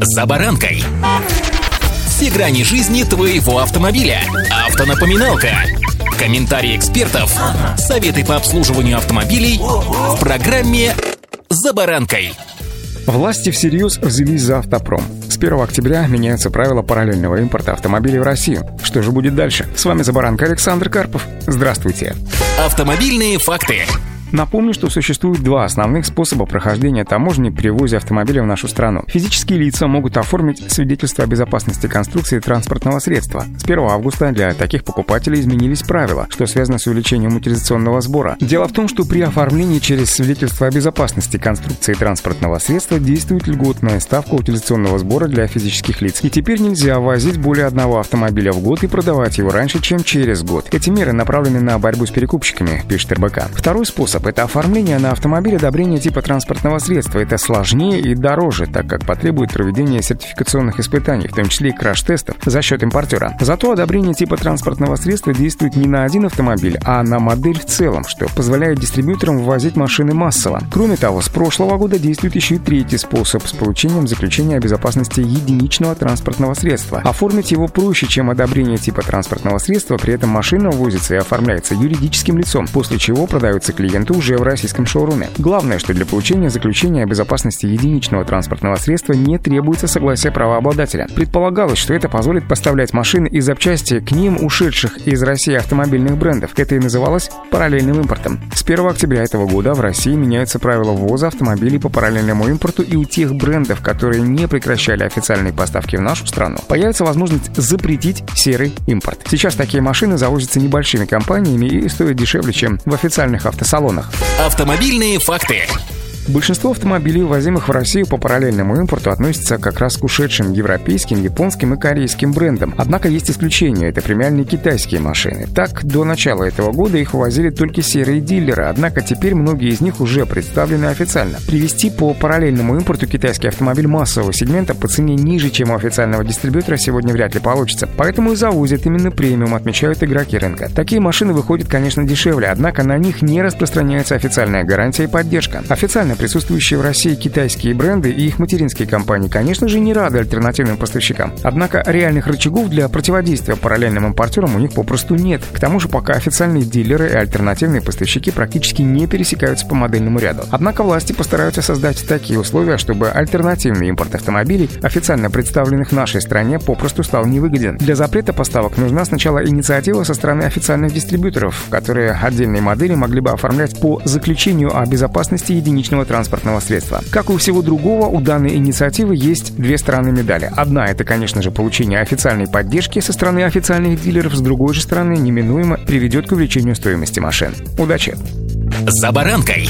«За баранкой». Все грани жизни твоего автомобиля. Автонапоминалка. Комментарии экспертов. Советы по обслуживанию автомобилей в программе «За баранкой». Власти всерьез взялись за автопром. С 1 октября меняются правила параллельного импорта автомобилей в Россию. Что же будет дальше? С вами «За баранкой» Александр Карпов. Здравствуйте. Автомобильные факты. Напомню, что существует два основных способа прохождения таможни при ввозе автомобиля в нашу страну. Физические лица могут оформить свидетельство о безопасности конструкции транспортного средства. С 1 августа для таких покупателей изменились правила, что связано с увеличением утилизационного сбора. Дело в том, что при оформлении через свидетельство о безопасности конструкции транспортного средства действует льготная ставка утилизационного сбора для физических лиц. И теперь нельзя возить более одного автомобиля в год и продавать его раньше, чем через год. Эти меры направлены на борьбу с перекупщиками, пишет РБК. Второй способ способ – это оформление на автомобиль одобрения типа транспортного средства. Это сложнее и дороже, так как потребует проведения сертификационных испытаний, в том числе и краш-тестов, за счет импортера. Зато одобрение типа транспортного средства действует не на один автомобиль, а на модель в целом, что позволяет дистрибьюторам ввозить машины массово. Кроме того, с прошлого года действует еще и третий способ с получением заключения о безопасности единичного транспортного средства. Оформить его проще, чем одобрение типа транспортного средства, при этом машина ввозится и оформляется юридическим лицом, после чего продается клиенту уже в российском шоуруме. Главное, что для получения заключения о безопасности единичного транспортного средства не требуется согласие правообладателя. Предполагалось, что это позволит поставлять машины и запчасти к ним ушедших из России автомобильных брендов. Это и называлось параллельным импортом. С 1 октября этого года в России меняются правила ввоза автомобилей по параллельному импорту и у тех брендов, которые не прекращали официальные поставки в нашу страну, появится возможность запретить серый импорт. Сейчас такие машины завозятся небольшими компаниями и стоят дешевле, чем в официальных автосалонах. Автомобильные факты. Большинство автомобилей, возимых в Россию по параллельному импорту, относятся как раз к ушедшим европейским, японским и корейским брендам. Однако есть исключения – это премиальные китайские машины. Так, до начала этого года их ввозили только серые дилеры, однако теперь многие из них уже представлены официально. Привести по параллельному импорту китайский автомобиль массового сегмента по цене ниже, чем у официального дистрибьютора, сегодня вряд ли получится. Поэтому и завозят именно премиум, отмечают игроки рынка. Такие машины выходят, конечно, дешевле, однако на них не распространяется официальная гарантия и поддержка. Официально присутствующие в России китайские бренды и их материнские компании, конечно же, не рады альтернативным поставщикам. Однако реальных рычагов для противодействия параллельным импортерам у них попросту нет. К тому же пока официальные дилеры и альтернативные поставщики практически не пересекаются по модельному ряду. Однако власти постараются создать такие условия, чтобы альтернативный импорт автомобилей, официально представленных в нашей стране, попросту стал невыгоден. Для запрета поставок нужна сначала инициатива со стороны официальных дистрибьюторов, которые отдельные модели могли бы оформлять по заключению о безопасности единичного личного транспортного средства. Как у всего другого, у данной инициативы есть две стороны медали. Одна – это, конечно же, получение официальной поддержки со стороны официальных дилеров, с другой же стороны, неминуемо приведет к увеличению стоимости машин. Удачи! «За баранкой»